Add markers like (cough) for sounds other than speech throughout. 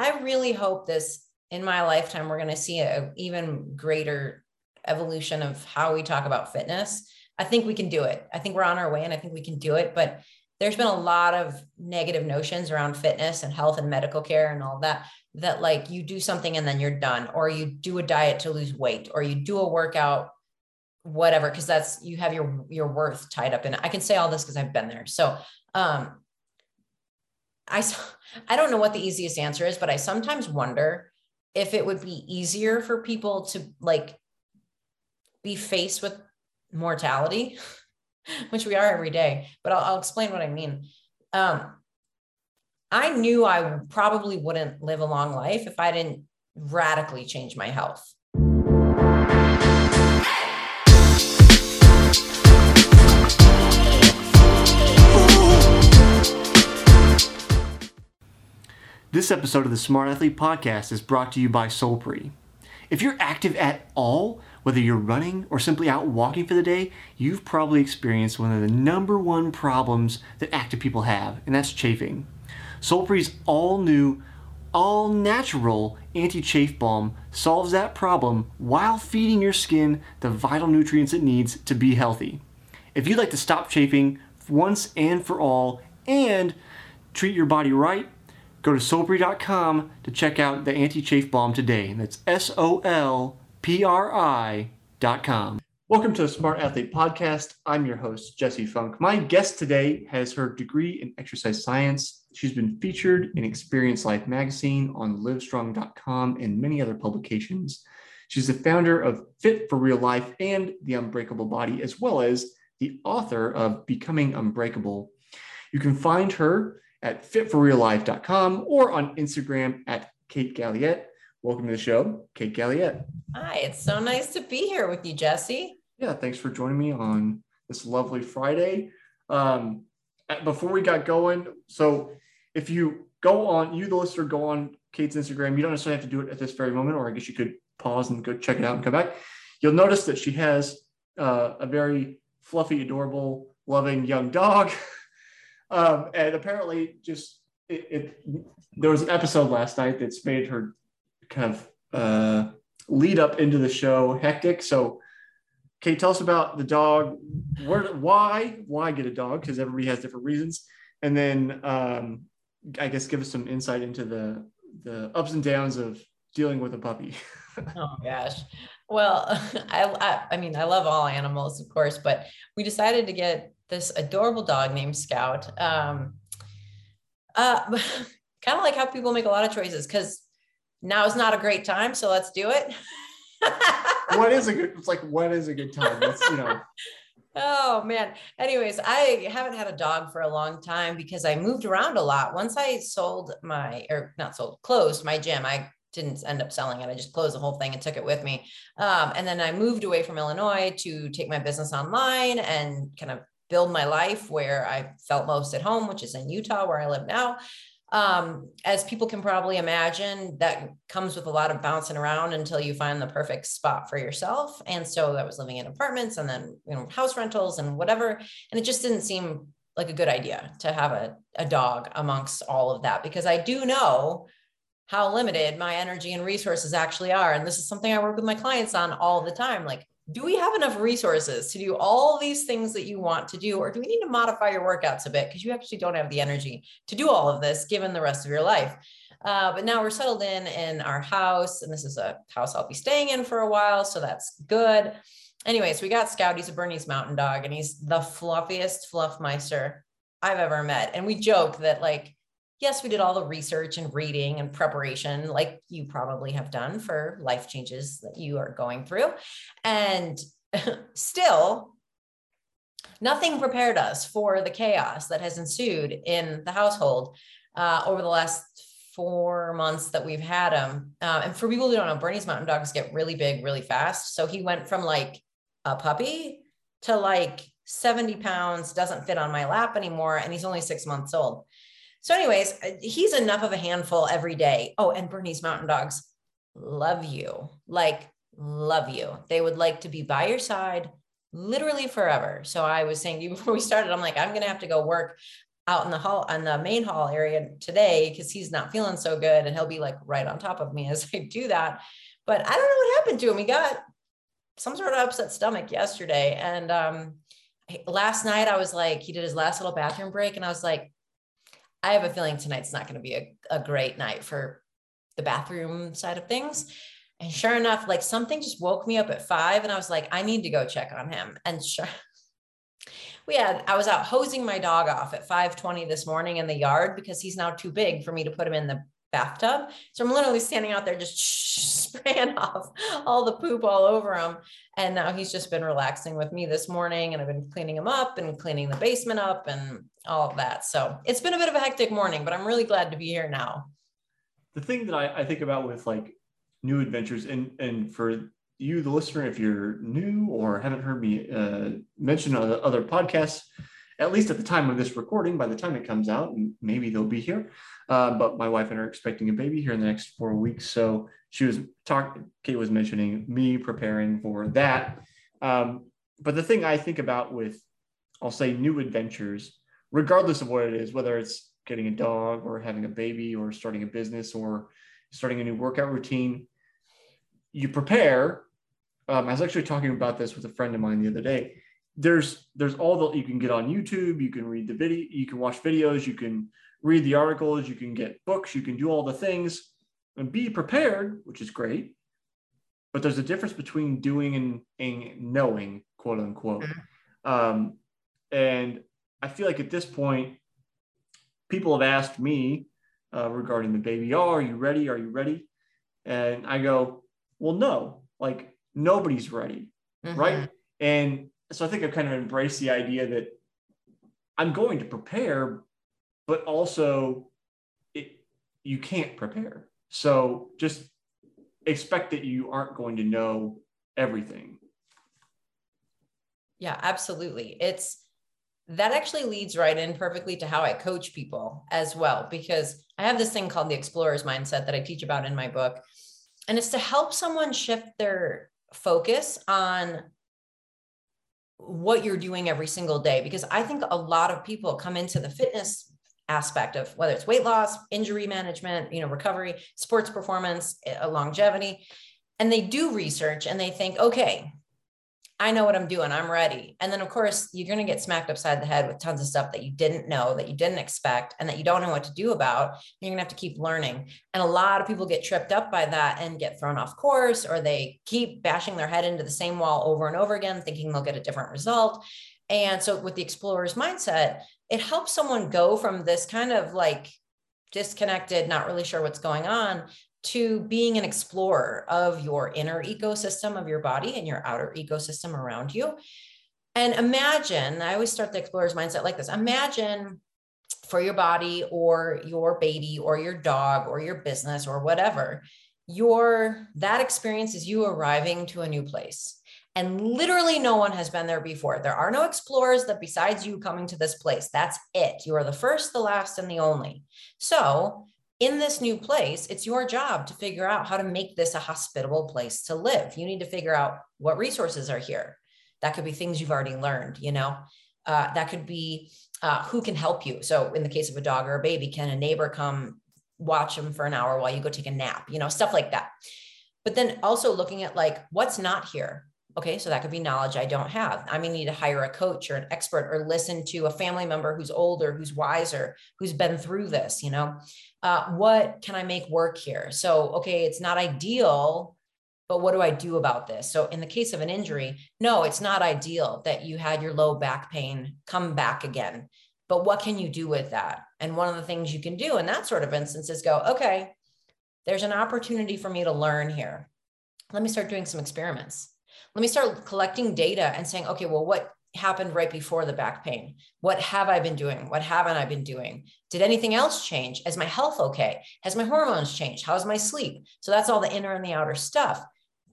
I really hope this in my lifetime, we're going to see an even greater evolution of how we talk about fitness. I think we can do it. I think we're on our way and I think we can do it. But there's been a lot of negative notions around fitness and health and medical care and all that that like you do something and then you're done or you do a diet to lose weight or you do a workout whatever because that's you have your your worth tied up in it i can say all this because i've been there so um i i don't know what the easiest answer is but i sometimes wonder if it would be easier for people to like be faced with mortality (laughs) which we are every day, but I'll, I'll explain what I mean. Um, I knew I probably wouldn't live a long life if I didn't radically change my health. This episode of the Smart Athlete Podcast is brought to you by Solpri. If you're active at all, whether you're running or simply out walking for the day, you've probably experienced one of the number one problems that active people have, and that's chafing. Solpri's all new, all natural anti chafe balm solves that problem while feeding your skin the vital nutrients it needs to be healthy. If you'd like to stop chafing once and for all and treat your body right, go to solpri.com to check out the anti chafe balm today. That's S O L pri.com. Welcome to the Smart Athlete Podcast. I'm your host, Jesse Funk. My guest today has her degree in exercise science. She's been featured in Experience Life magazine, on livestrong.com, and many other publications. She's the founder of Fit for Real Life and The Unbreakable Body, as well as the author of Becoming Unbreakable. You can find her at fitforreallife.com or on Instagram at Kate Galliett. Welcome to the show, Kate Galliett. Hi, it's so nice to be here with you, Jesse. Yeah, thanks for joining me on this lovely Friday. Um, before we got going, so if you go on, you the listener, go on Kate's Instagram. You don't necessarily have to do it at this very moment, or I guess you could pause and go check it out and come back. You'll notice that she has uh, a very fluffy, adorable, loving young dog. (laughs) um, and apparently, just it, it, there was an episode last night that's made her kind of uh, lead up into the show hectic. So, Kate, tell us about the dog. Where, why, why get a dog? Because everybody has different reasons. And then, um, I guess, give us some insight into the the ups and downs of dealing with a puppy. (laughs) oh gosh. Well, (laughs) I, I, I mean, I love all animals, of course, but we decided to get this adorable dog named Scout. Um, uh, (laughs) kind of like how people make a lot of choices because now is not a great time, so let's do it. (laughs) what is a good it's like what is a good time? That's you know. (laughs) Oh man. Anyways, I haven't had a dog for a long time because I moved around a lot. Once I sold my or not sold, closed my gym, I didn't end up selling it. I just closed the whole thing and took it with me. Um, and then I moved away from Illinois to take my business online and kind of build my life where I felt most at home, which is in Utah, where I live now um, as people can probably imagine, that comes with a lot of bouncing around until you find the perfect spot for yourself. And so I was living in apartments and then, you know, house rentals and whatever. And it just didn't seem like a good idea to have a, a dog amongst all of that because I do know how limited my energy and resources actually are. And this is something I work with my clients on all the time. Like, do we have enough resources to do all these things that you want to do? Or do we need to modify your workouts a bit? Because you actually don't have the energy to do all of this given the rest of your life. Uh, but now we're settled in in our house and this is a house i'll be staying in for a while so that's good. Anyways we got scout. He's a bernese mountain dog and he's the fluffiest fluffmeister i've ever met. And we joke that like yes, we did all the research and reading and preparation, like you probably have done for life changes that you are going through. And (laughs) still, nothing prepared us for the chaos that has ensued in the household uh, over the last four months that we've had him. Uh, and for people who don't know, Bernese mountain dogs get really big really fast. So he went from like a puppy to like 70 pounds, doesn't fit on my lap anymore. And he's only six months old. So, anyways, uh, he's enough of a handful every day. Oh, and Bernese mountain dogs love you, like, love you. They would like to be by your side literally forever. So, I was saying to you (laughs) before we started, I'm like, I'm going to have to go work out in the hall on the main hall area today because he's not feeling so good and he'll be like right on top of me (laughs) as I do that. But I don't know what happened to him. He got some sort of upset stomach yesterday. And um, last night I was like, he did his last little bathroom break, and I was like, I have a feeling tonight's not going to be a, a great night for the bathroom side of things. And sure enough, like something just woke me up at five, and I was like, I need to go check on him. And sure, (laughs) we had I was out hosing my dog off at 5:20 this morning in the yard because he's now too big for me to put him in the bathtub. So I'm literally standing out there just (laughs) spraying off all the poop all over him. And now he's just been relaxing with me this morning and I've been cleaning him up and cleaning the basement up and all of that. So it's been a bit of a hectic morning, but I'm really glad to be here now. The thing that I, I think about with like new adventures and and for you, the listener, if you're new or haven't heard me uh, mention on other podcasts, at least at the time of this recording, by the time it comes out, maybe they'll be here. Uh, but my wife and I are expecting a baby here in the next four weeks. So she was talking, Kate was mentioning me preparing for that. Um, but the thing I think about with, I'll say, new adventures, regardless of what it is, whether it's getting a dog or having a baby or starting a business or starting a new workout routine, you prepare um, I was actually talking about this with a friend of mine the other day. There's there's all that you can get on YouTube. You can read the video. You can watch videos. You can read the articles. You can get books. You can do all the things and be prepared, which is great. But there's a difference between doing and, and knowing, quote unquote. Mm-hmm. Um, and I feel like at this point, people have asked me uh, regarding the baby, oh, are you ready? Are you ready? And I go, well, no. Like nobody's ready, mm-hmm. right? And so I think I've kind of embraced the idea that I'm going to prepare, but also it, you can't prepare. So just expect that you aren't going to know everything. Yeah, absolutely. It's that actually leads right in perfectly to how I coach people as well, because I have this thing called the explorer's mindset that I teach about in my book. And it's to help someone shift their focus on what you're doing every single day because i think a lot of people come into the fitness aspect of whether it's weight loss injury management you know recovery sports performance eh, longevity and they do research and they think okay I know what I'm doing. I'm ready. And then, of course, you're going to get smacked upside the head with tons of stuff that you didn't know, that you didn't expect, and that you don't know what to do about. You're going to have to keep learning. And a lot of people get tripped up by that and get thrown off course, or they keep bashing their head into the same wall over and over again, thinking they'll get a different result. And so, with the explorer's mindset, it helps someone go from this kind of like disconnected, not really sure what's going on, to being an explorer of your inner ecosystem of your body and your outer ecosystem around you. And imagine, I always start the explorer's mindset like this imagine for your body or your baby or your dog or your business or whatever, your that experience is you arriving to a new place. And literally no one has been there before. There are no explorers that besides you coming to this place. That's it. You are the first, the last, and the only. So in this new place, it's your job to figure out how to make this a hospitable place to live. You need to figure out what resources are here. That could be things you've already learned, you know, uh, that could be uh, who can help you. So, in the case of a dog or a baby, can a neighbor come watch them for an hour while you go take a nap, you know, stuff like that. But then also looking at like what's not here. Okay, so that could be knowledge I don't have. I may need to hire a coach or an expert or listen to a family member who's older, who's wiser, who's been through this, you know uh, what can I make work here? So, okay, it's not ideal, but what do I do about this? So, in the case of an injury, no, it's not ideal that you had your low back pain come back again. But what can you do with that? And one of the things you can do in that sort of instance is go, okay, there's an opportunity for me to learn here. Let me start doing some experiments. Let me start collecting data and saying, okay, well, what happened right before the back pain? What have I been doing? What haven't I been doing? Did anything else change? Is my health okay? Has my hormones changed? How's my sleep? So that's all the inner and the outer stuff.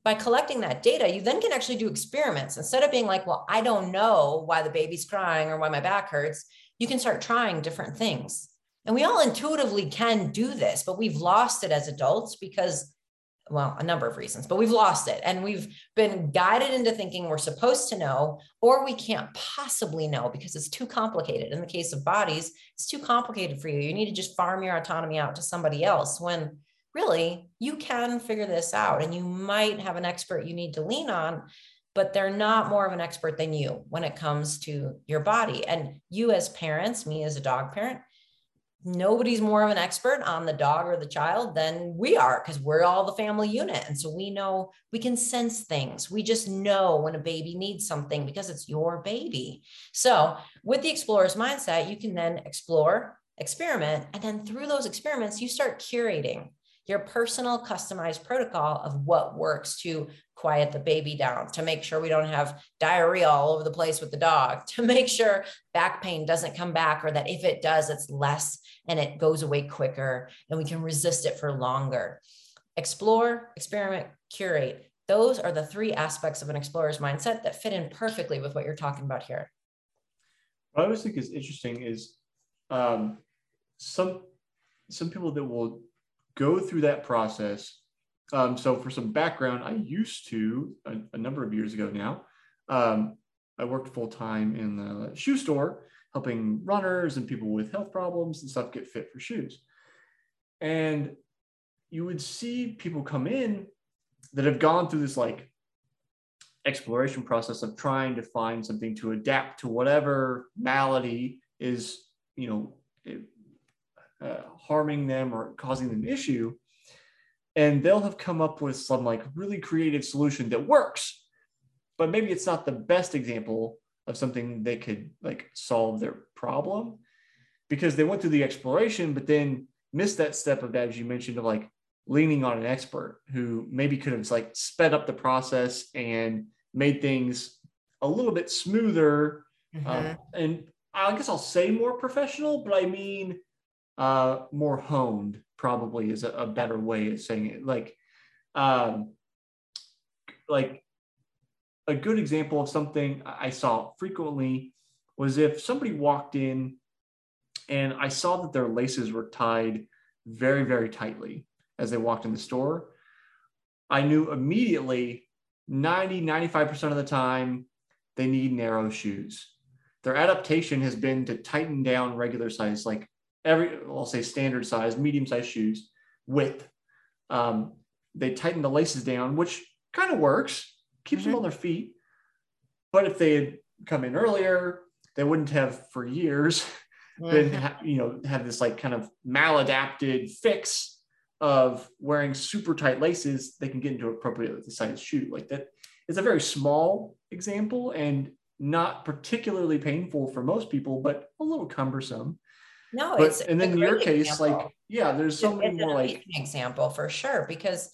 By collecting that data, you then can actually do experiments. Instead of being like, well, I don't know why the baby's crying or why my back hurts, you can start trying different things. And we all intuitively can do this, but we've lost it as adults because well, a number of reasons, but we've lost it. And we've been guided into thinking we're supposed to know, or we can't possibly know because it's too complicated. In the case of bodies, it's too complicated for you. You need to just farm your autonomy out to somebody else when really you can figure this out. And you might have an expert you need to lean on, but they're not more of an expert than you when it comes to your body. And you, as parents, me as a dog parent, nobody's more of an expert on the dog or the child than we are because we're all the family unit. And so we know we can sense things. We just know when a baby needs something because it's your baby. So with the explorer's mindset, you can then explore, experiment, and then through those experiments, you start curating your personal customized protocol of what works to quiet the baby down, to make sure we don't have diarrhea all over the place with the dog, (laughs) to make sure back pain doesn't come back, or that if it does, it's less and it goes away quicker and we can resist it for longer. Explore, experiment, curate. Those are the three aspects of an explorer's mindset that fit in perfectly with what you're talking about here. What I always think is interesting is um, some some people that will go through that process. Um, so for some background, I used to a, a number of years ago now. Um, I worked full time in the shoe store, helping runners and people with health problems and stuff get fit for shoes. And you would see people come in that have gone through this like exploration process of trying to find something to adapt to whatever malady is, you know, uh, harming them or causing them issue and they'll have come up with some like really creative solution that works but maybe it's not the best example of something they could like solve their problem because they went through the exploration but then missed that step of that as you mentioned of like leaning on an expert who maybe could have like sped up the process and made things a little bit smoother mm-hmm. um, and i guess i'll say more professional but i mean uh, more honed probably is a, a, better way of saying it. Like, um, like a good example of something I saw frequently was if somebody walked in and I saw that their laces were tied very, very tightly as they walked in the store. I knew immediately 90, 95% of the time they need narrow shoes. Their adaptation has been to tighten down regular size, like every, I'll say standard size, medium size shoes width. Um, they tighten the laces down, which kind of works, keeps mm-hmm. them on their feet. But if they had come in earlier, they wouldn't have for years (laughs) mm-hmm. been, you know, have this like kind of maladapted fix of wearing super tight laces. They can get into appropriately sized shoe like that. It's a very small example and not particularly painful for most people, but a little cumbersome. No, but, it's and then in your case, example. like yeah, there's so it's many more like example for sure because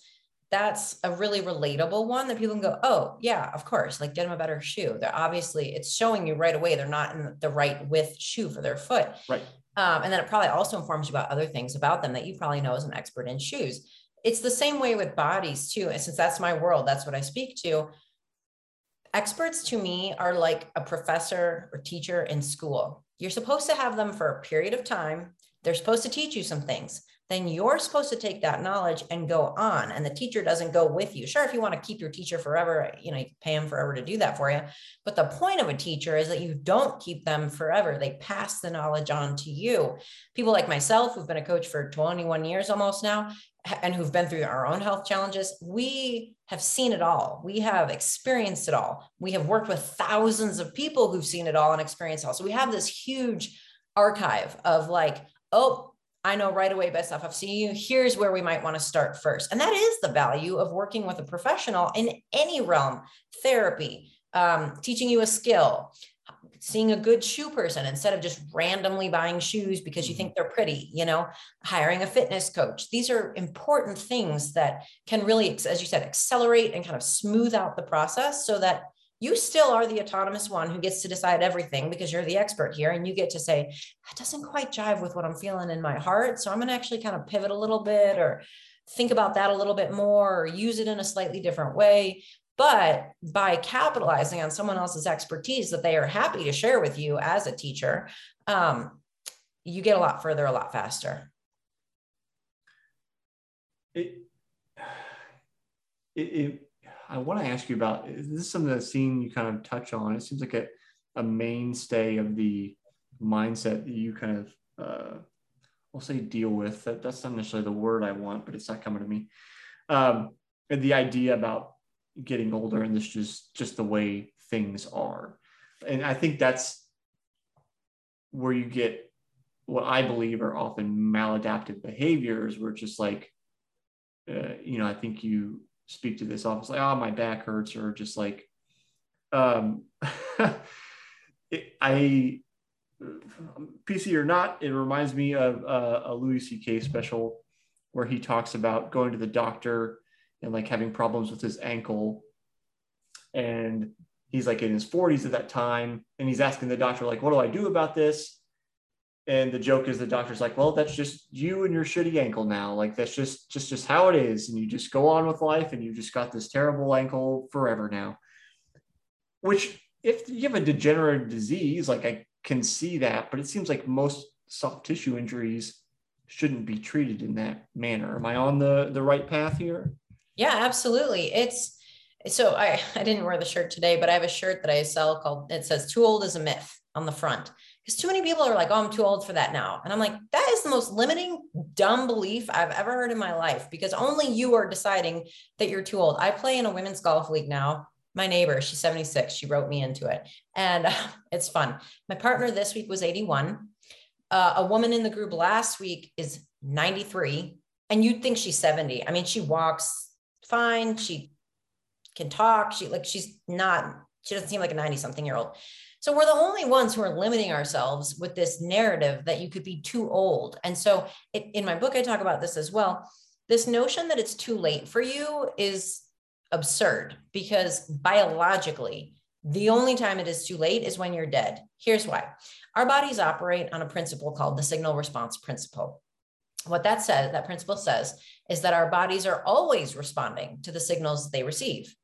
that's a really relatable one that people can go, oh yeah, of course, like get them a better shoe. They're obviously it's showing you right away they're not in the right width shoe for their foot. Right. Um, and then it probably also informs you about other things about them that you probably know as an expert in shoes. It's the same way with bodies too. And since that's my world, that's what I speak to. Experts to me are like a professor or teacher in school you're supposed to have them for a period of time. They're supposed to teach you some things. Then you're supposed to take that knowledge and go on. And the teacher doesn't go with you. Sure, if you want to keep your teacher forever, you know, you pay them forever to do that for you. But the point of a teacher is that you don't keep them forever. They pass the knowledge on to you. People like myself, who've been a coach for 21 years almost now, and who've been through our own health challenges, we have seen it all. We have experienced it all. We have worked with thousands of people who've seen it all and experienced it all. So we have this huge archive of like, oh, I know right away best stuff I've seen you. Here's where we might want to start first. And that is the value of working with a professional in any realm, therapy, um, teaching you a skill, seeing a good shoe person instead of just randomly buying shoes because you mm-hmm. think they're pretty, you know, hiring a fitness coach. These are important things that can really, as you said, accelerate and kind of smooth out the process so that you still are the autonomous one who gets to decide everything because you're the expert here and you get to say that doesn't quite jive with what i'm feeling in my heart so i'm going to actually kind of pivot a little bit or think about that a little bit more or use it in a slightly different way but by capitalizing on someone else's expertise that they are happy to share with you as a teacher, um, you get a lot further, a lot faster. It, it, it I want to ask you about this is something that scene you kind of touch on? It seems like a, a mainstay of the mindset that you kind of uh, we'll say deal with. That that's not necessarily the word I want, but it's not coming to me. Um, and the idea about getting older and this just just the way things are, and I think that's where you get what I believe are often maladaptive behaviors, where it's just like, uh, you know, I think you speak to this office like, oh, my back hurts, or just like, um, (laughs) it, I PC or not, it reminds me of uh, a Louis C.K. special where he talks about going to the doctor and like having problems with his ankle. And he's like in his 40s at that time. And he's asking the doctor, like, what do I do about this? And the joke is the doctor's like, well, that's just you and your shitty ankle now. Like that's just just just how it is. And you just go on with life and you just got this terrible ankle forever now. Which if you have a degenerative disease, like I can see that, but it seems like most soft tissue injuries shouldn't be treated in that manner. Am I on the the right path here? Yeah, absolutely. It's so I (laughs) I didn't wear the shirt today, but I have a shirt that I sell called it says too old is a myth on the front. Because too many people are like, oh, I'm too old for that now. And I'm like, that is the most limiting, dumb belief I've ever heard in my life because only you are deciding that you're too old. I play in a women's golf league now my neighbor, she's 76. She wrote me into it. And uh, (laughs) it's fun. My partner this week was 81. Uh, a woman in the group last week is 93. And you'd think she's 70. I mean, she walks fine. She can talk. She like, she's not, she doesn't seem like a 90 something year old. So we're the only ones who are limiting ourselves with this narrative that you could be too old. And so it, in my book, I talk about this as well. This notion that it's too late for you is absurd because biologically, the only time it is too late is when you're dead. Here's why our bodies operate on a principle called the signal response principle. What that says, that principle says, is that our bodies are always responding to the signals they receive.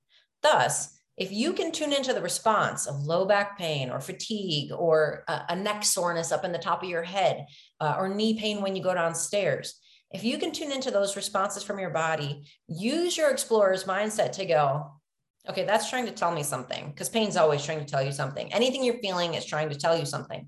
Thus, if you can tune into the response of low back pain or fatigue or a, a neck soreness up in the top of your head uh, or knee pain when you go downstairs, if you can tune into those responses from your body, use your explorer's mindset to go, okay, that's trying to tell me something because pain's always trying to tell you something. Anything you're feeling is trying to tell you something.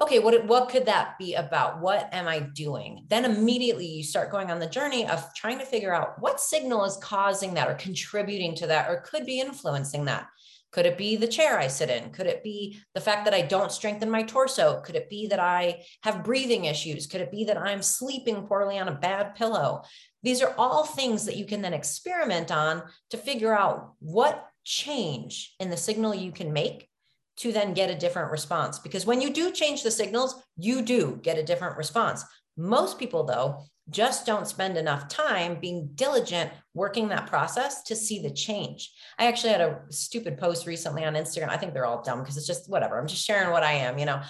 Okay, what, what could that be about? What am I doing? Then immediately you start going on the journey of trying to figure out what signal is causing that or contributing to that or could be influencing that. Could it be the chair I sit in? Could it be the fact that I don't strengthen my torso? Could it be that I have breathing issues? Could it be that I'm sleeping poorly on a bad pillow? These are all things that you can then experiment on to figure out what change in the signal you can make to then get a different response. Because when you do change the signals, you do get a different response. Most people, though, just don't spend enough time being diligent working that process to see the change. I actually had a stupid post recently on Instagram. I think they're all dumb because it's just whatever. I'm just sharing what I am, you know.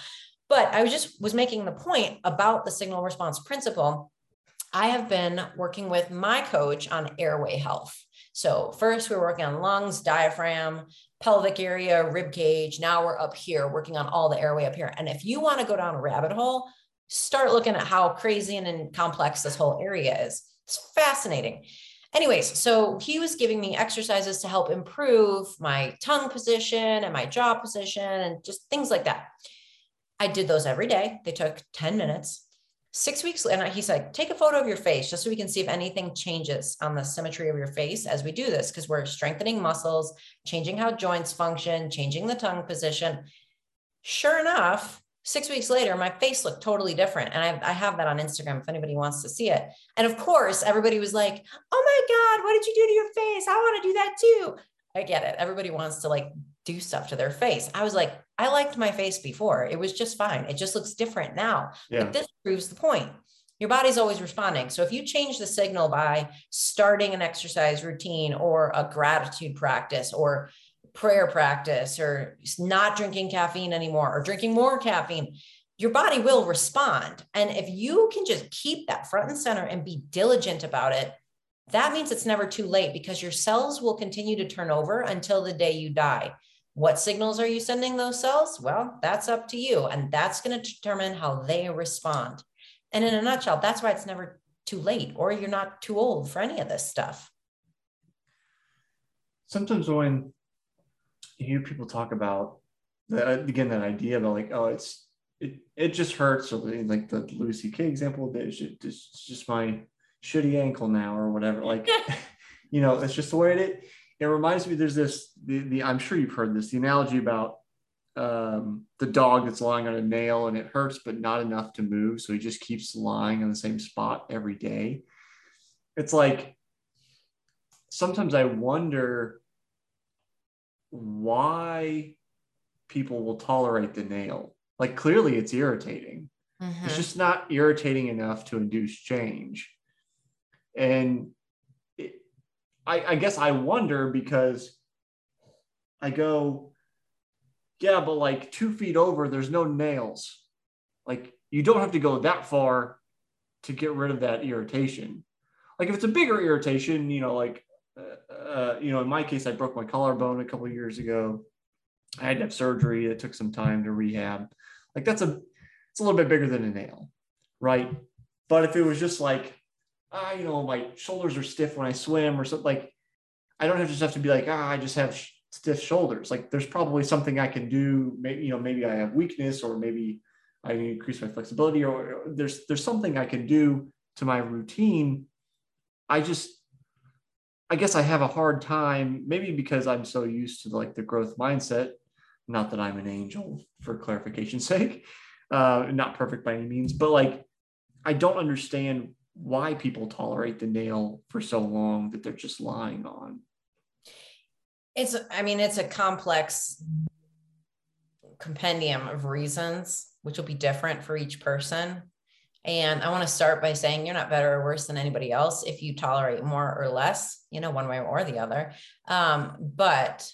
But I was just was making the point about the signal response principle. I have been working with my coach on airway health. So first we're working on lungs, diaphragm, pelvic area, rib cage. Now we're up here working on all the airway up here. And if you want to go down a rabbit hole, start looking at how crazy and, complex this whole area is. It's fascinating. Anyways, so he was giving me exercises to help improve my tongue position and my jaw position and just things like that. I did those every day. They took 10 minutes. Six weeks later, he's like, take a photo of your face just so we can see if anything changes on the symmetry of your face as we do this, because we're strengthening muscles, changing how joints function, changing the tongue position. Sure enough, six weeks later, my face looked totally different. And I, I, have that on Instagram if anybody wants to see it. And of course, everybody was like, oh my God, what did you do to your face? I want to do that too. I get it. Everybody wants to like do stuff to their face. I was like, I liked my face before. It was just fine. It just looks different now. Yeah. But this proves the point. Your body's always responding. So if you change the signal by starting an exercise routine or a gratitude practice or prayer practice or not drinking caffeine anymore or drinking more caffeine, your body will respond. And if you can just keep that front and center and be diligent about it, that means it's never too late because your cells will continue to turn over until the day you die. What signals are you sending those cells? Well, that's up to you. And that's going to determine how they respond. And in a nutshell, that's why it's never too late or you're not too old for any of this stuff. sometimes when you hear people talk about the again that idea about like oh it's it, it just hurts or like the Louis C.K. example it's just, it's just my shitty ankle now or whatever like (laughs) you know it's just the way it it reminds me there's this the, the I'm sure you've heard this the analogy about um, the dog that's lying on a nail and it hurts but not enough to move so he just keeps lying in the same spot every day it's like sometimes I wonder why people will tolerate the nail. Like clearly it's irritating. Mm-hmm. It's just not irritating enough to induce change. And I, I guess I wonder because I go, yeah, but like two feet over, there's no nails. Like you don't have to go that far to get rid of that irritation. Like if it's a bigger irritation, you know, like uh, uh, you know, in my case, I broke my collarbone a couple years ago. I had to have surgery. It took some time to rehab. Like that's a, it's a little bit bigger than a nail, right? But if it was just like, ah, you know, my shoulders are stiff when I swim or something, like I don't have just have to be like, ah, I just have sh- stiff shoulders. Like there's probably something I can do. Maybe you know, maybe I have weakness, or maybe I increase my flexibility, or there's there's something I can do to my routine. I just I guess I have a hard time, maybe because I'm so used to like the growth mindset. Not that I'm an angel, for clarification's (laughs) sake, uh, not perfect by any means, but like I don't understand why people tolerate the nail for so long that they're just lying on. It's, I mean, it's a complex compendium of reasons, which will be different for each person. And I want to start by saying you're not better or worse than anybody else if you tolerate more or less, you know, one way or the other. Um, but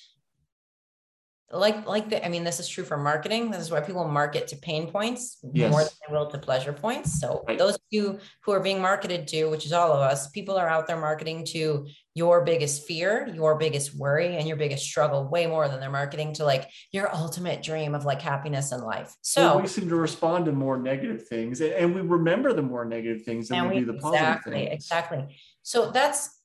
like like the, I mean, this is true for marketing. This is why people market to pain points yes. more than they will to pleasure points. So right. those of you who are being marketed to, which is all of us, people are out there marketing to your biggest fear, your biggest worry, and your biggest struggle way more than they're marketing to like your ultimate dream of like happiness in life. So well, we seem to respond to more negative things and we remember the more negative things than we, we, do the exactly, positive things. Exactly. So that's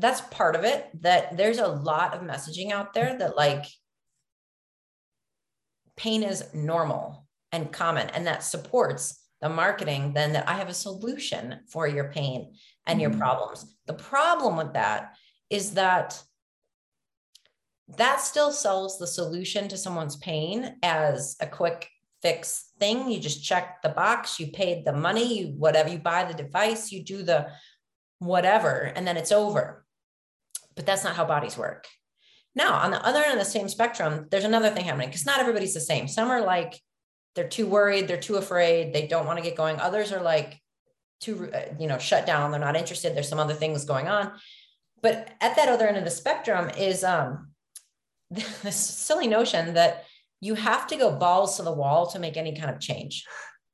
that's part of it that there's a lot of messaging out there that like pain is normal and common and that supports the marketing then that i have a solution for your pain and mm-hmm. your problems. The problem with that is that that still sells the solution to someone's pain as a quick fix thing. You just check the box you paid the money you whatever you buy the device you do the whatever and then it's over. But that's not how bodies work now, on the other end of the same spectrum, there's another thing happening because not everybody's the same. Some are like, they're too worried, they're too afraid, they don't want to get going. Others are like, too, uh, you know, shut down, they're not interested. There's some other things going on. But at that other end of the spectrum is um, (laughs) this silly notion that you have to go balls to the wall to make any kind of change.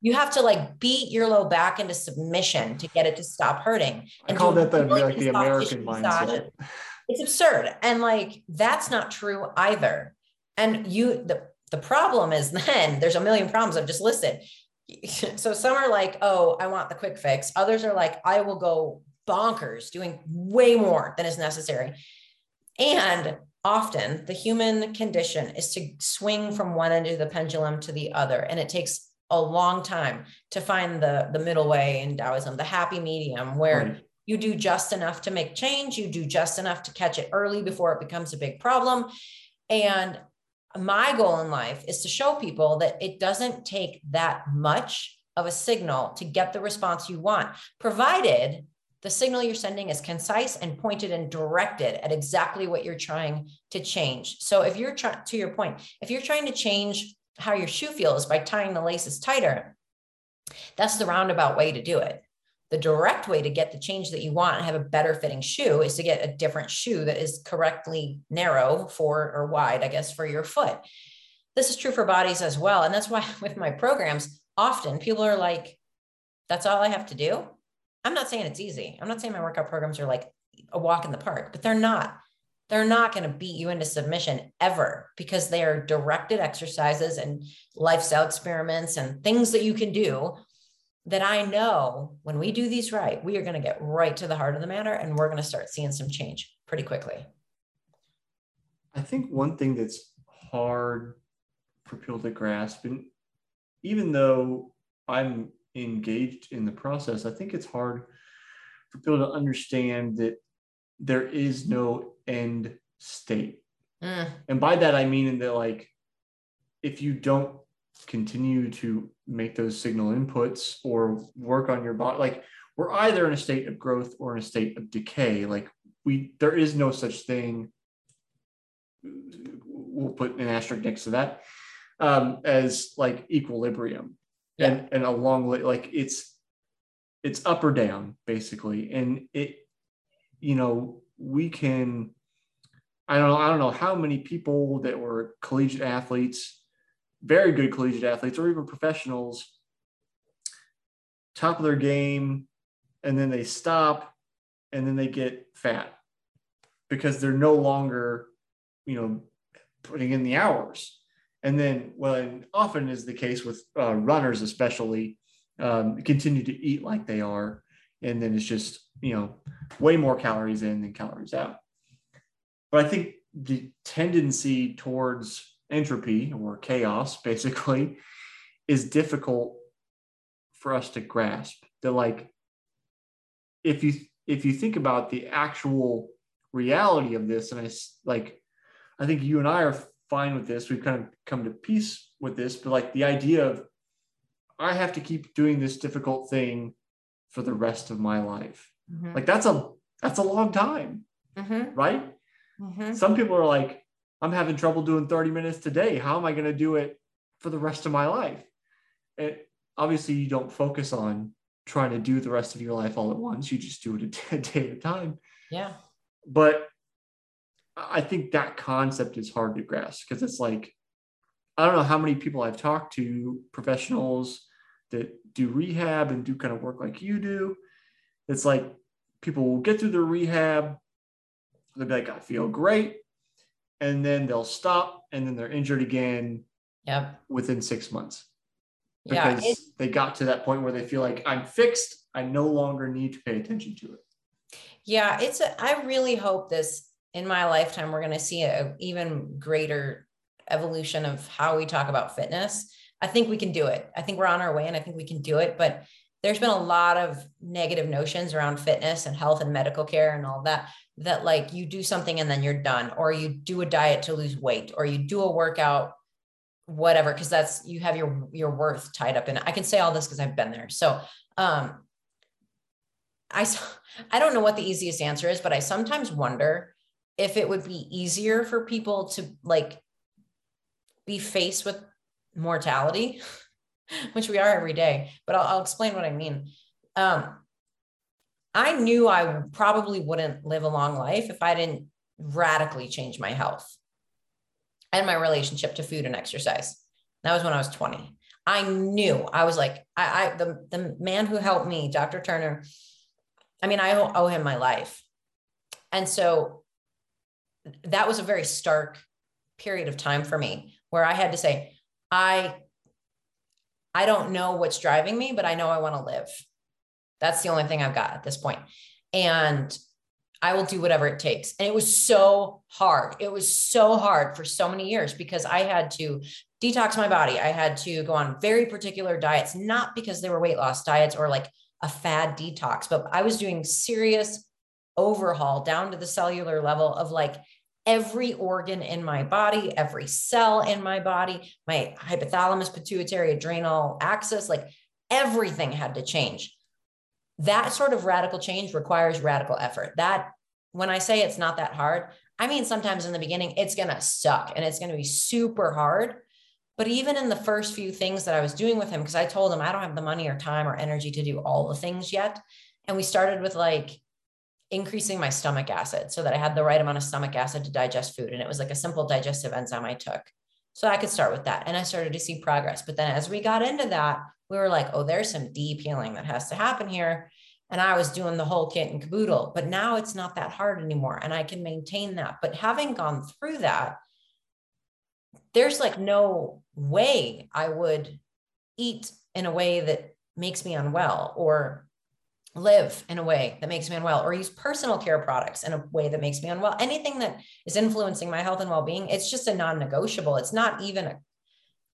You have to like beat your low back into submission to get it to stop hurting. And I call that the, like the American mindset (laughs) it's absurd. And like that's not true either. And you the the problem is (laughs) then there's a million problems i've just listed (laughs) so some are like oh i want the quick fix. Others are like i will go bonkers doing way more than is necessary. And often the human condition is to swing from one end of the pendulum to the other. And it takes a long time to find the the middle way in taoism the happy medium where right you do just enough to make change. You do just enough to catch it early before it becomes a big problem. And my goal in life is to show people that it doesn't take that much of a signal to get the response you want, provided the signal you're sending is concise and pointed and directed at exactly what you're trying to change. So if you're trying to your point, if you're trying to change how your shoe feels by tying the laces tighter, that's the roundabout way to do it. The direct way to get the change that you want and have a better fitting shoe is to get a different shoe that is correctly narrow for or wide, I guess, for your foot. This is true for bodies as well. And that's why (laughs) with my programs, often people are like, that's all I have to do. I'm not saying it's easy. I'm not saying my workout programs are like a walk in the park, but they're not. They're not going to beat you into submission ever because they are directed exercises and lifestyle experiments and things that you can do that I know when we do these right, we are going to get right to the heart of the matter and we're going to start seeing some change pretty quickly. I think one thing that's hard for people to grasp, and even though I'm engaged in the process, I think it's hard for people to understand that there is no end state. Mm. And by that, I mean in that, like, if you don't continue to make those signal inputs or work on your body, like, we're either in a state of growth or in a state of decay. Like, we, there is no such thing. We'll put an asterisk next to that um, as like equilibrium yeah. and, and a long, like, it's, it's up or down basically. And it, you know, we can I don't know, I don't know how many people that were collegiate athletes, very good collegiate athletes, or even professionals, top of their game, and then they stop and then they get fat because they're no longer, you know, putting in the hours. And then, well, often is the case with uh, runners, especially, um, continue to eat like they are. And then it's just, you know, way more calories in than calories out. But I think the tendency towards entropy or chaos, basically, (laughs) is difficult for us to grasp. That like, if you if you think about the actual reality of this, and I like, I think you and I are fine with this. We've kind of come to peace with this, but like the idea of I have to keep doing this difficult thing for the rest of my life. Mm-hmm. Like that's a that's a long time, mm-hmm. right? Mm-hmm. Some people are like, I'm having trouble doing 30 minutes today. How am I going to do it for the rest of my life? It, obviously, you don't focus on trying to do the rest of your life all at once. You just do it a (laughs) day at a time. Yeah. But I think that concept is hard to grasp because it's like, I don't know how many people I've talked to, professionals that do rehab and do kind of work like you do. It's like people will get through their rehab, they'll be like, I feel great. And then they'll stop and then they're injured again yep. within six months. Because yeah, they got to that point where they feel like I'm fixed. I no longer need to pay attention to it. Yeah, it's a, I really hope this in my lifetime, we're going to see an even greater evolution of how we talk about fitness. I think we can do it. I think we're on our way and I think we can do it. But there's been a lot of negative notions around fitness and health and medical care and all that that like you do something and then you're done or you do a diet to lose weight or you do a workout whatever because that's you have your your worth tied up in it. I can say all this because I've been there. So um I (laughs) I don't know what the easiest answer is, but I sometimes wonder if it would be easier for people to like be faced with mortality, (laughs) (laughs) which we are every day. But I'll, I'll explain what I mean. Um, I knew I probably wouldn't live a long life if I didn't radically change my health and my relationship to food and exercise. That was when I was 20. I knew I was like, I, I the, the man who helped me, Dr. Turner, I mean, I owe him my life. And so that was a very stark period of time for me where I had to say, I I don't know what's driving me, but I know I want to live. That's the only thing I've got at this point. And I will do whatever it takes. And it was so hard. It was so hard for so many years because I had to detox my body. I had to go on very particular diets, not because they were weight loss diets or like a fad detox, but I was doing serious overhaul down to the cellular level of like every organ in my body, every cell in my body, my hypothalamus, pituitary, adrenal axis, like everything had to change that sort of radical change requires radical effort. That when I say it's not that hard, I mean, sometimes in the beginning, it's going to suck and it's going to be super hard. But even in the first few things that I was doing with him, because I told him I don't have the money or time or energy to do all the things yet. And we started with like increasing my stomach acid so that I had the right amount of stomach acid to digest food. And it was like a simple digestive enzyme I took. So I could start with that. And I started to see progress. But then as we got into that, we were like, oh, there's some deep healing that has to happen here. And I was doing the whole kit and caboodle, but now it's not that hard anymore. And I can maintain that. But having gone through that, there's like no way I would eat in a way that makes me unwell or live in a way that makes me unwell or use personal care products in a way that makes me unwell. Anything that is influencing my health and well-being it's just a non-negotiable. It's not even a,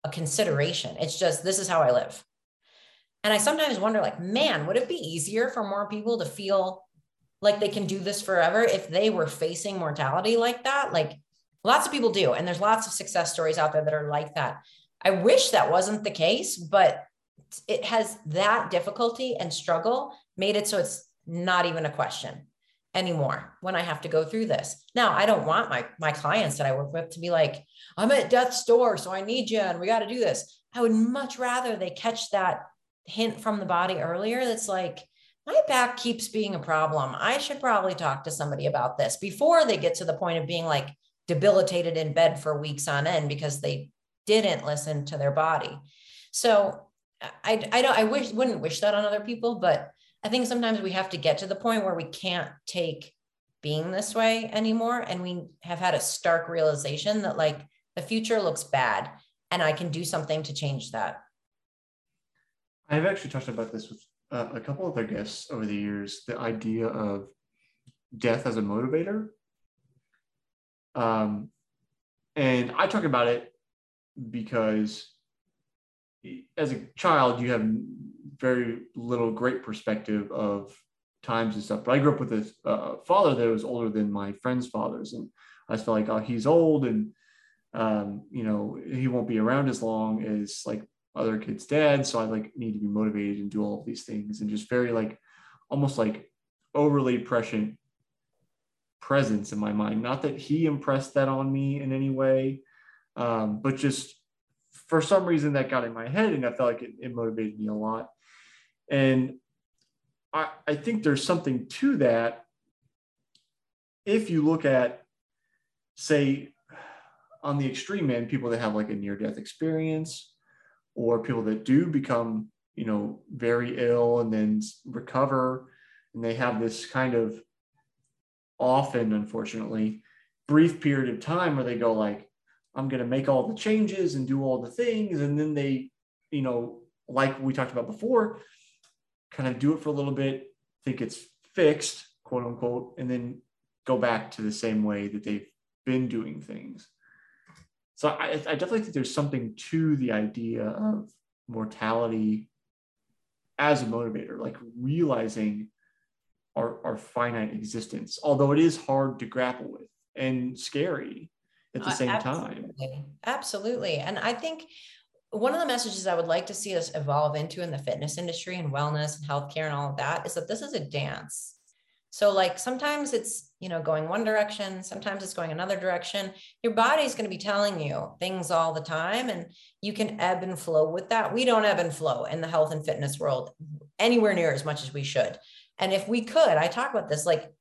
a consideration. It's just this is how i live. And i sometimes wonder like man would it be easier for more people to feel like they can do this forever if they were facing mortality like that? Like lots of people do and there's lots of success stories out there that are like that. I wish that wasn't the case but it has that difficulty and struggle made it so it's not even a question anymore when I have to go through this. Now, I don't want my my clients that I work with to be like, I'm at death's door, so I need you and we got to do this. I would much rather they catch that hint from the body earlier that's like, my back keeps being a problem. I should probably talk to somebody about this before they get to the point of being like debilitated in bed for weeks on end because they didn't listen to their body. So I, I don't I wish wouldn't wish that on other people, but I think sometimes we have to get to the point where we can't take being this way anymore. And we have had a stark realization that like the future looks bad and I can do something to change that. I've actually talked about this with uh, a couple other guests over the years the idea of death as a motivator. Um, and I talk about it because as a child, you have very little great perspective of times and stuff. But I grew up with a uh, father that was older than my friends' fathers, and I felt like, oh, he's old, and um, you know, he won't be around as long as like other kids' dads. So I like need to be motivated and do all of these things, and just very like almost like overly prescient presence in my mind. Not that he impressed that on me in any way, um, but just for some reason that got in my head and I felt like it, it motivated me a lot. And I, I think there's something to that. If you look at, say, on the extreme end, people that have like a near death experience or people that do become, you know, very ill and then recover and they have this kind of often, unfortunately, brief period of time where they go like, I'm going to make all the changes and do all the things. And then they, you know, like we talked about before, kind of do it for a little bit, think it's fixed, quote unquote, and then go back to the same way that they've been doing things. So I, I definitely think there's something to the idea of mortality as a motivator, like realizing our, our finite existence, although it is hard to grapple with and scary at the uh, same absolutely. time. Absolutely. And I think one of the messages I would like to see us evolve into in the fitness industry and wellness and healthcare and all of that is that this is a dance. So, like sometimes it's, you know, going one direction, sometimes it's going another direction. Your body's going to be telling you things all the time, and you can ebb and flow with that. We don't ebb and flow in the health and fitness world anywhere near as much as we should. And if we could, I talk about this like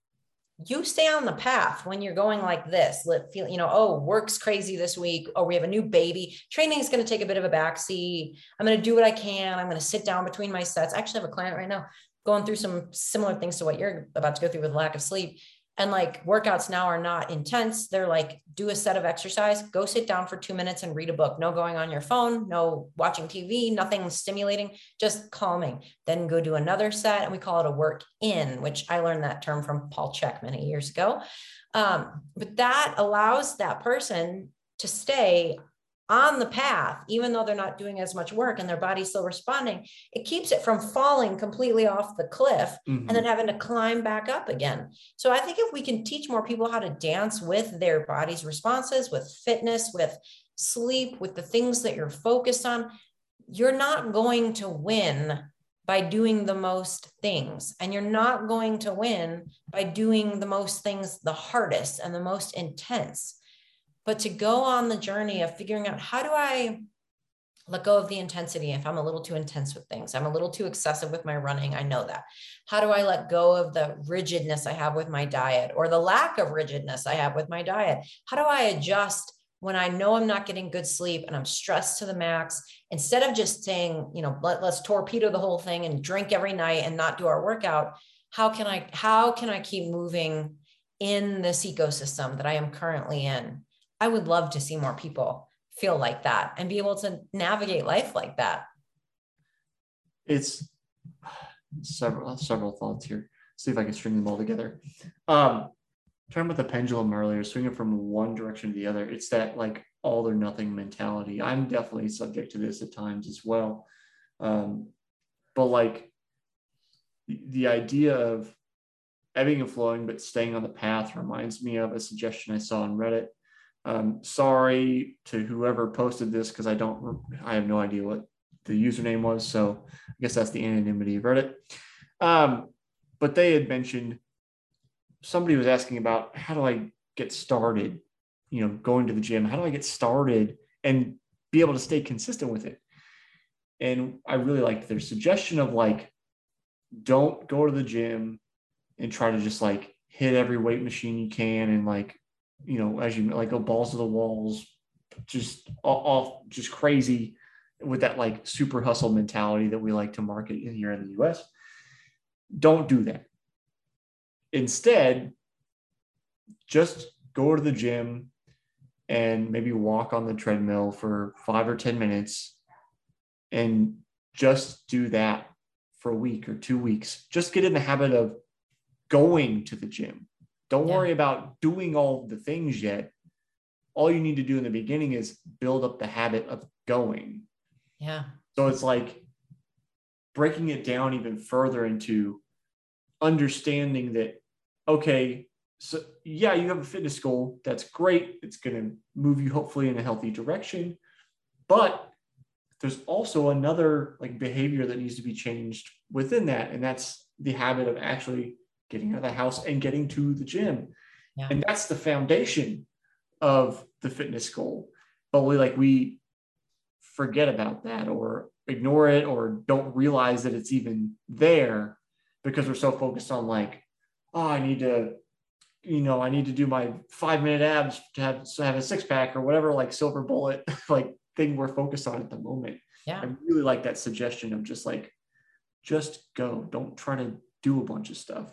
you stay on the path when you're going like this let feel you know oh work's crazy this week. Or we have a new baby. Training is going to take a bit of a backseat. I'm going to do what i can. I'm going to sit down between my sets. I actually have a client right now going through some similar things to what you're about to go through with lack of sleep and like workouts now are not intense. They're like do a set of exercise go sit down for two minutes and read a book. No going on your phone no watching tv nothing stimulating just calming. Then go do another set and we call it a work in which i learned that term from Paul Chek many years ago. Um, but that allows that person to stay on the path, even though they're not doing as much work and their body's still responding, it keeps it from falling completely off the cliff mm-hmm. and then having to climb back up again. So I think if we can teach more people how to dance with their body's responses, with fitness, with sleep, with the things that you're focused on, you're not going to win by doing the most things. And you're not going to win by doing the most things the hardest and the most intense but to go on the journey of figuring out how do I let go of the intensity if I'm a little too intense with things. I'm a little too excessive with my running. I know that. How do I let go of the rigidness I have with my diet or the lack of rigidness I have with my diet? How do I adjust when I know I'm not getting good sleep and I'm stressed to the max? Instead of just saying, you know, let, let's torpedo the whole thing and drink every night and not do our workout. How can I how can I keep moving in this ecosystem that I am currently in? I would love to see more people feel like that and be able to navigate life like that. It's several several thoughts here. See if I can string them all together. Um, talking about the pendulum earlier, swinging from one direction to the other. It's that like all or nothing mentality. I'm definitely subject to this at times as well. Um, but like the, the idea of ebbing and flowing, but staying on the path reminds me of a suggestion I saw on Reddit. Um, sorry to whoever posted this because I don't, I have no idea what the username was. So I guess that's the anonymity of Reddit. Um, but they had mentioned somebody was asking about how do I get started, you know, going to the gym? How do I get started and be able to stay consistent with it? And I really liked their suggestion of like, don't go to the gym and try to just like hit every weight machine you can and like, you know, as you like go balls to the walls, just off, just crazy with that like super hustle mentality that we like to market in here in the US. Don't do that. Instead, just go to the gym and maybe walk on the treadmill for five or 10 minutes and just do that for a week or two weeks. Just get in the habit of going to the gym. Don't yeah. worry about doing all the things yet. All you need to do in the beginning is build up the habit of going. Yeah. So it's like breaking it down even further into understanding that, okay, so yeah, you have a fitness goal. That's great. It's going to move you hopefully in a healthy direction. But there's also another like behavior that needs to be changed within that. And that's the habit of actually getting out of the house and getting to the gym. Yeah. And that's the foundation of the fitness goal. But we like we forget about that or ignore it or don't realize that it's even there because we're so focused on like, oh, I need to, you know, I need to do my five minute abs to have, to have a six pack or whatever, like silver bullet, (laughs) like thing we're focused on at the moment. Yeah. I really like that suggestion of just like, just go. Don't try to do a bunch of stuff.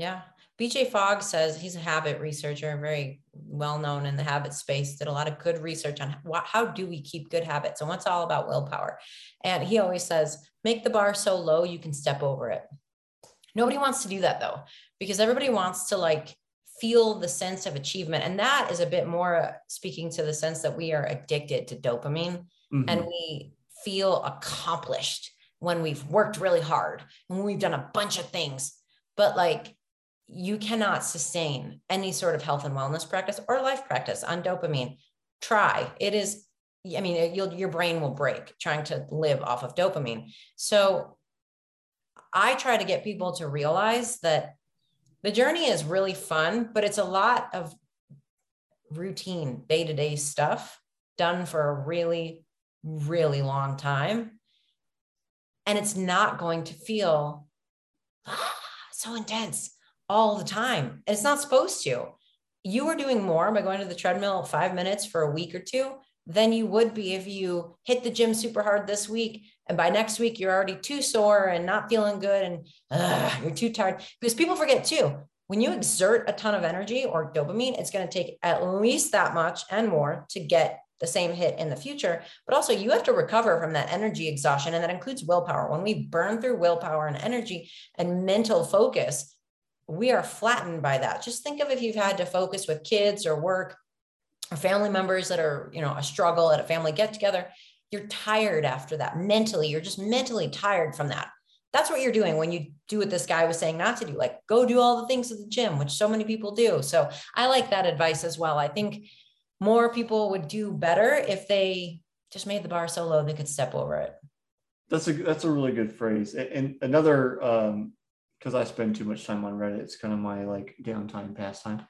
Yeah. BJ Fogg says he's a habit researcher, very well known in the habit space, did a lot of good research on how do we keep good habits and what's all about willpower. And he always says, make the bar so low you can step over it. Nobody wants to do that though, because everybody wants to like feel the sense of achievement. And that is a bit more speaking to the sense that we are addicted to dopamine mm-hmm. and we feel accomplished when we've worked really hard and we've done a bunch of things. But like you cannot sustain any sort of health and wellness practice or life practice on dopamine. Try. It is, I mean, your brain will break trying to live off of dopamine. So I try to get people to realize that the journey is really fun, but it's a lot of routine, day to day stuff done for a really, really long time. And it's not going to feel ah, so intense all the time. And it's not supposed to. You are doing more by going to the treadmill five minutes for a week or two than you would be if you hit the gym super hard this week. And by next week, you're already too sore and not feeling good and uh, you're too tired. Because people forget too, when you exert a ton of energy or dopamine, it's going to take at least that much and more to get the same hit in the future. But also, you have to recover from that energy exhaustion. And that includes willpower. When we burn through willpower and energy and mental focus, we are flattened by that. Just think of if you've had to focus with kids or work or family members that are, you know, a struggle at a family get together. You're tired after that mentally. You're just mentally tired from that. That's what you're doing when you do what this guy was saying not to do, like go do all the things at the gym, which so many people do. So I like that advice as well. I think more people would do better if they just made the bar so low they could step over it. That's a that's a really good phrase. And another um, because I spend too much time on Reddit. It's kind of my like downtime pastime.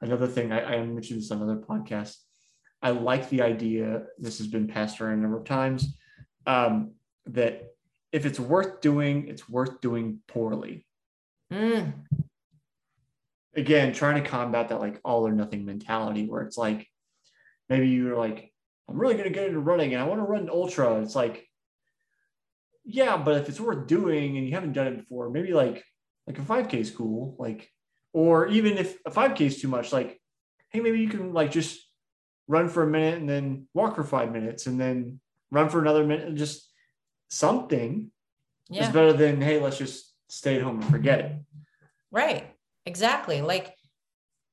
Another thing I, I mentioned this on another podcast. I like the idea. This has been passed around a number of times. Um, that if it's worth doing, it's worth doing poorly. Mm. Again, trying to combat that like all or nothing mentality where it's like maybe you're like, I'm really going to get into running and I want to run an ultra. It's like, yeah, but if it's worth doing and you haven't done it before, maybe like like a 5K is cool. Like, or even if a 5K is too much, like, hey, maybe you can like just run for a minute and then walk for five minutes and then run for another minute and just something yeah. is better than hey, let's just stay at home and forget it. Right. Exactly. Like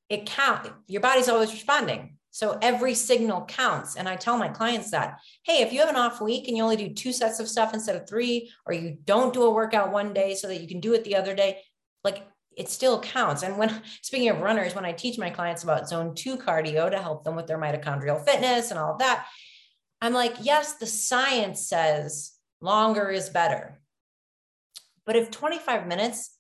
it count. Your body's always responding. So every signal counts. And I tell my clients that, hey, if you have an off week and you only do two sets of stuff instead of three, or you don't do a workout one day so that you can do it the other day, like it still counts. And when (laughs) speaking of runners, when I teach my clients about zone two cardio to help them with their mitochondrial fitness and all of that, I'm like, yes, the science says longer is better. But if 25 minutes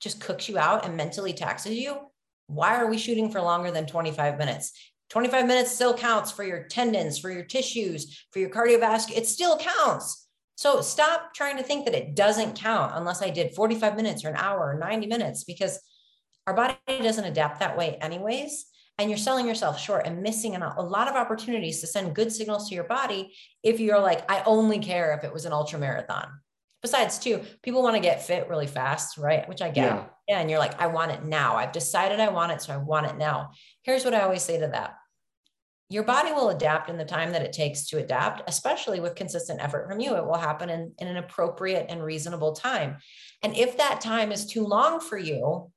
just cooks you out and mentally taxes you, why are we shooting for longer than 25 minutes? 25 minutes still counts for your tendons, for your tissues, for your cardiovascular. It still counts. So stop trying to think that it doesn't count unless I did 45 minutes or an hour or 90 minutes because our body doesn't adapt that way anyways. And you're selling yourself short and missing a lot of opportunities to send good signals to your body if you're like, I only care if it was an ultra marathon. Besides, too, people want to get fit really fast, right? Which I get. Yeah. Yeah. And you're like, I want it now. I've decided I want it. So I want it now. Here's what I always say to that your body will adapt in the time that it takes to adapt, especially with consistent effort from you. It will happen in, in an appropriate and reasonable time. And if that time is too long for you,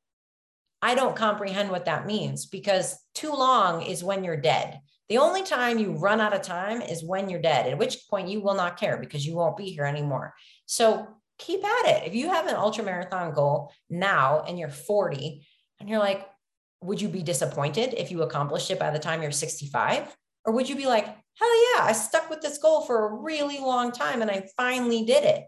I don't comprehend what that means because too long is when you're dead. The only time you run out of time is when you're dead, at which point you will not care because you won't be here anymore. So keep at it. If you have an ultra marathon goal now and you're 40 and you're like, would you be disappointed if you accomplished it by the time you're 65? Or would you be like, hell yeah, I stuck with this goal for a really long time and I finally did it?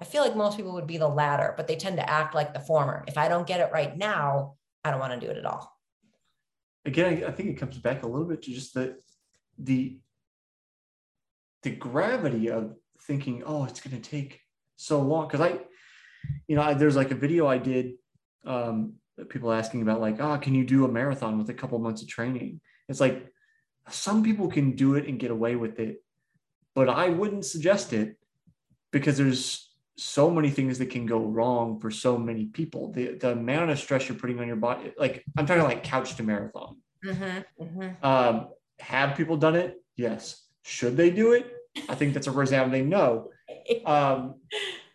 I feel like most people would be the latter, but they tend to act like the former. If I don't get it right now, I don't want to do it at all. Again, I think it comes back a little bit to just the the the gravity of thinking, oh, it's going to take so long. Because I, you know, I, there's like a video I did um, people asking about like, oh, can you do a marathon with a couple months of training? It's like some people can do it and get away with it, but I wouldn't suggest it because there's so many things that can go wrong for so many people. The the amount of stress you're putting on your body, like I'm talking like couch to marathon. Mm-hmm, mm-hmm. Um, have people done it? Yes. Should they do it? I think that's a resounding no. (laughs) Um,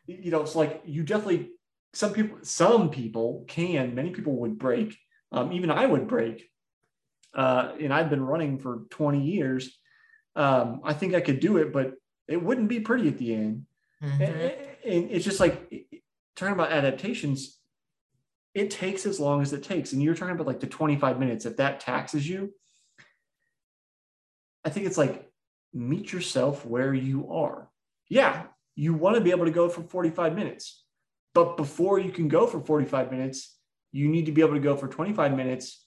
you know, it's like you definitely some people some people can many people would break um, even i would break uh, and i've been running for 20 years. Um, i think i could do it but it wouldn't be pretty at the end. Mm-hmm. and, and, it's just like talking about adaptations it takes as long as it takes. And you're talking about like the 25 minutes if that taxes you i think it's like meet yourself where you are. Yeah you want to be able to go for 45 minutes but before you can go for 45 minutes, you need to be able to go for 25 minutes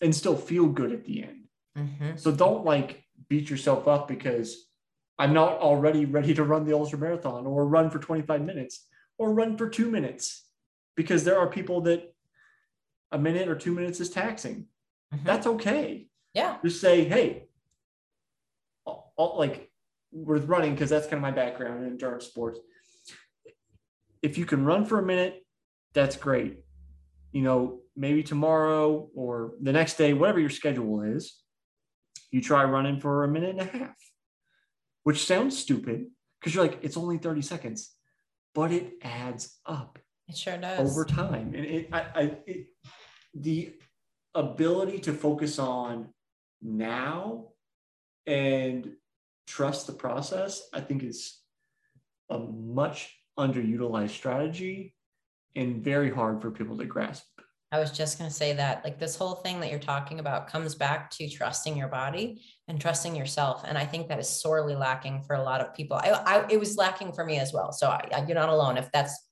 and still feel good at the end. Mm-hmm. So don't like beat yourself up because I'm not already ready to run the ultra marathon or run for 25 minutes or run for two minutes because there are people that a minute or two minutes is taxing. Mm-hmm. That's okay. Yeah. Just say, hey, I'll, I'll, like with running, because that's kind of my background in endurance sports if you can run for a minute, that's great. You know, maybe tomorrow or the next day, whatever your schedule is, you try running for a minute and a half, which sounds stupid because you're like, it's only 30 seconds, but it adds up. It sure does. Over time. And it, I, I, it, the ability to focus on now and trust the process, I think is a much underutilized strategy and very hard for people to grasp. I was just going to say that like this whole thing that you're talking about comes back to trusting your body and trusting yourself. And I think that is sorely lacking for a lot of people. I, I it was lacking for me as well. So I, I, you're not alone if that's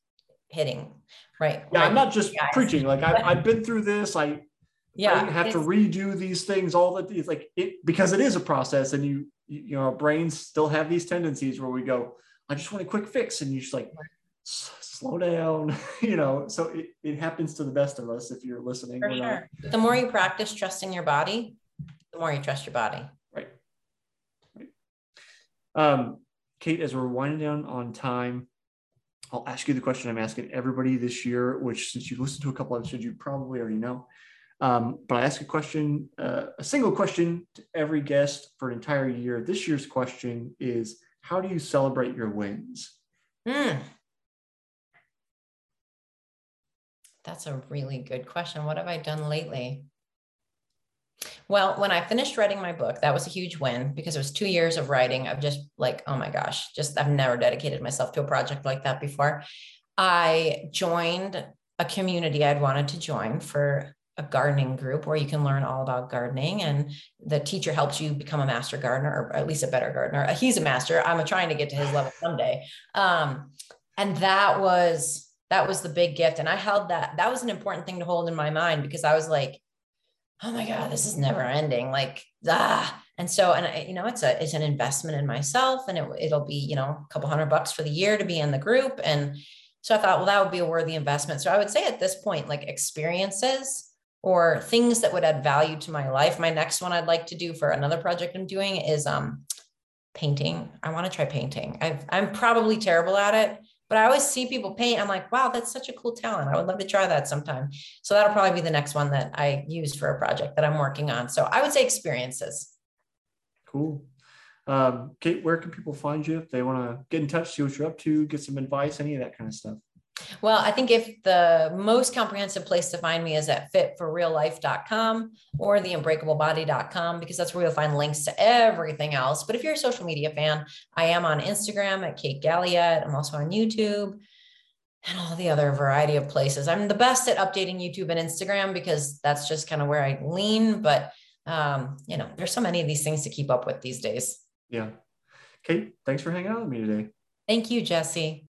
hitting. Right. Yeah. right. I'm not just preaching. Like I, I've been through this. I, yeah, I have to redo these things all the it's like it because it is a process and you, you know, our brains still have these tendencies where we go, I just want a quick fix. And you just like, slow down, (laughs) you know. So it, it happens to the best of us if you're listening. For sure. The more you practice trusting your body, the more you trust your body. Right. right. Um, Kate, as we're winding down on time, I'll ask you the question I'm asking everybody this year, which since you listened to a couple of episodes, you probably already know. Um, but I ask a question, uh, a single question to every guest for an entire year. This year's question is how do you celebrate your wins? Mm. That's a really good question. What have I done lately? Well, when I finished writing my book, that was a huge win because it was two years of writing of just like, oh my gosh, just I've never dedicated myself to a project like that before. I joined a community I'd wanted to join for a gardening group where you can learn all about gardening and the teacher helps you become a master gardener or at least a better gardener. He's a master. I'm trying to get to his level someday. Um, and that was that was the big gift. And i held that that was an important thing to hold in my mind because i was like oh my god this is never ending. Like ah. And so and I, you know it's a it's an investment in myself and it, it'll be you know a couple hundred bucks for the year to be in the group. And so i thought well that would be a worthy investment. So i would say at this point like experiences or things that would add value to my life. My next one I'd like to do for another project I'm doing is um, painting. I want to try painting. i am probably terrible at it, but I always see people paint. I'm like, wow, that's such a cool talent. I would love to try that sometime. So that'll probably be the next one that I use for a project that I'm working on. So I would say experiences. Cool. Um, Kate, where can people find you if they want to get in touch, see what you're up to, get some advice, any of that kind of stuff? Well, I think if the most comprehensive place to find me is at fitforreallife.com or theunbreakablebody.com because that's where you'll find links to everything else. But if you're a social media fan, I am on Instagram at Kate Galliett. I'm also on YouTube and all the other variety of places. I'm the best at updating YouTube and Instagram because that's just kind of where I lean. But um, you know, there's so many of these things to keep up with these days. Yeah. Kate, thanks for hanging out with me today. Thank you, Jesse.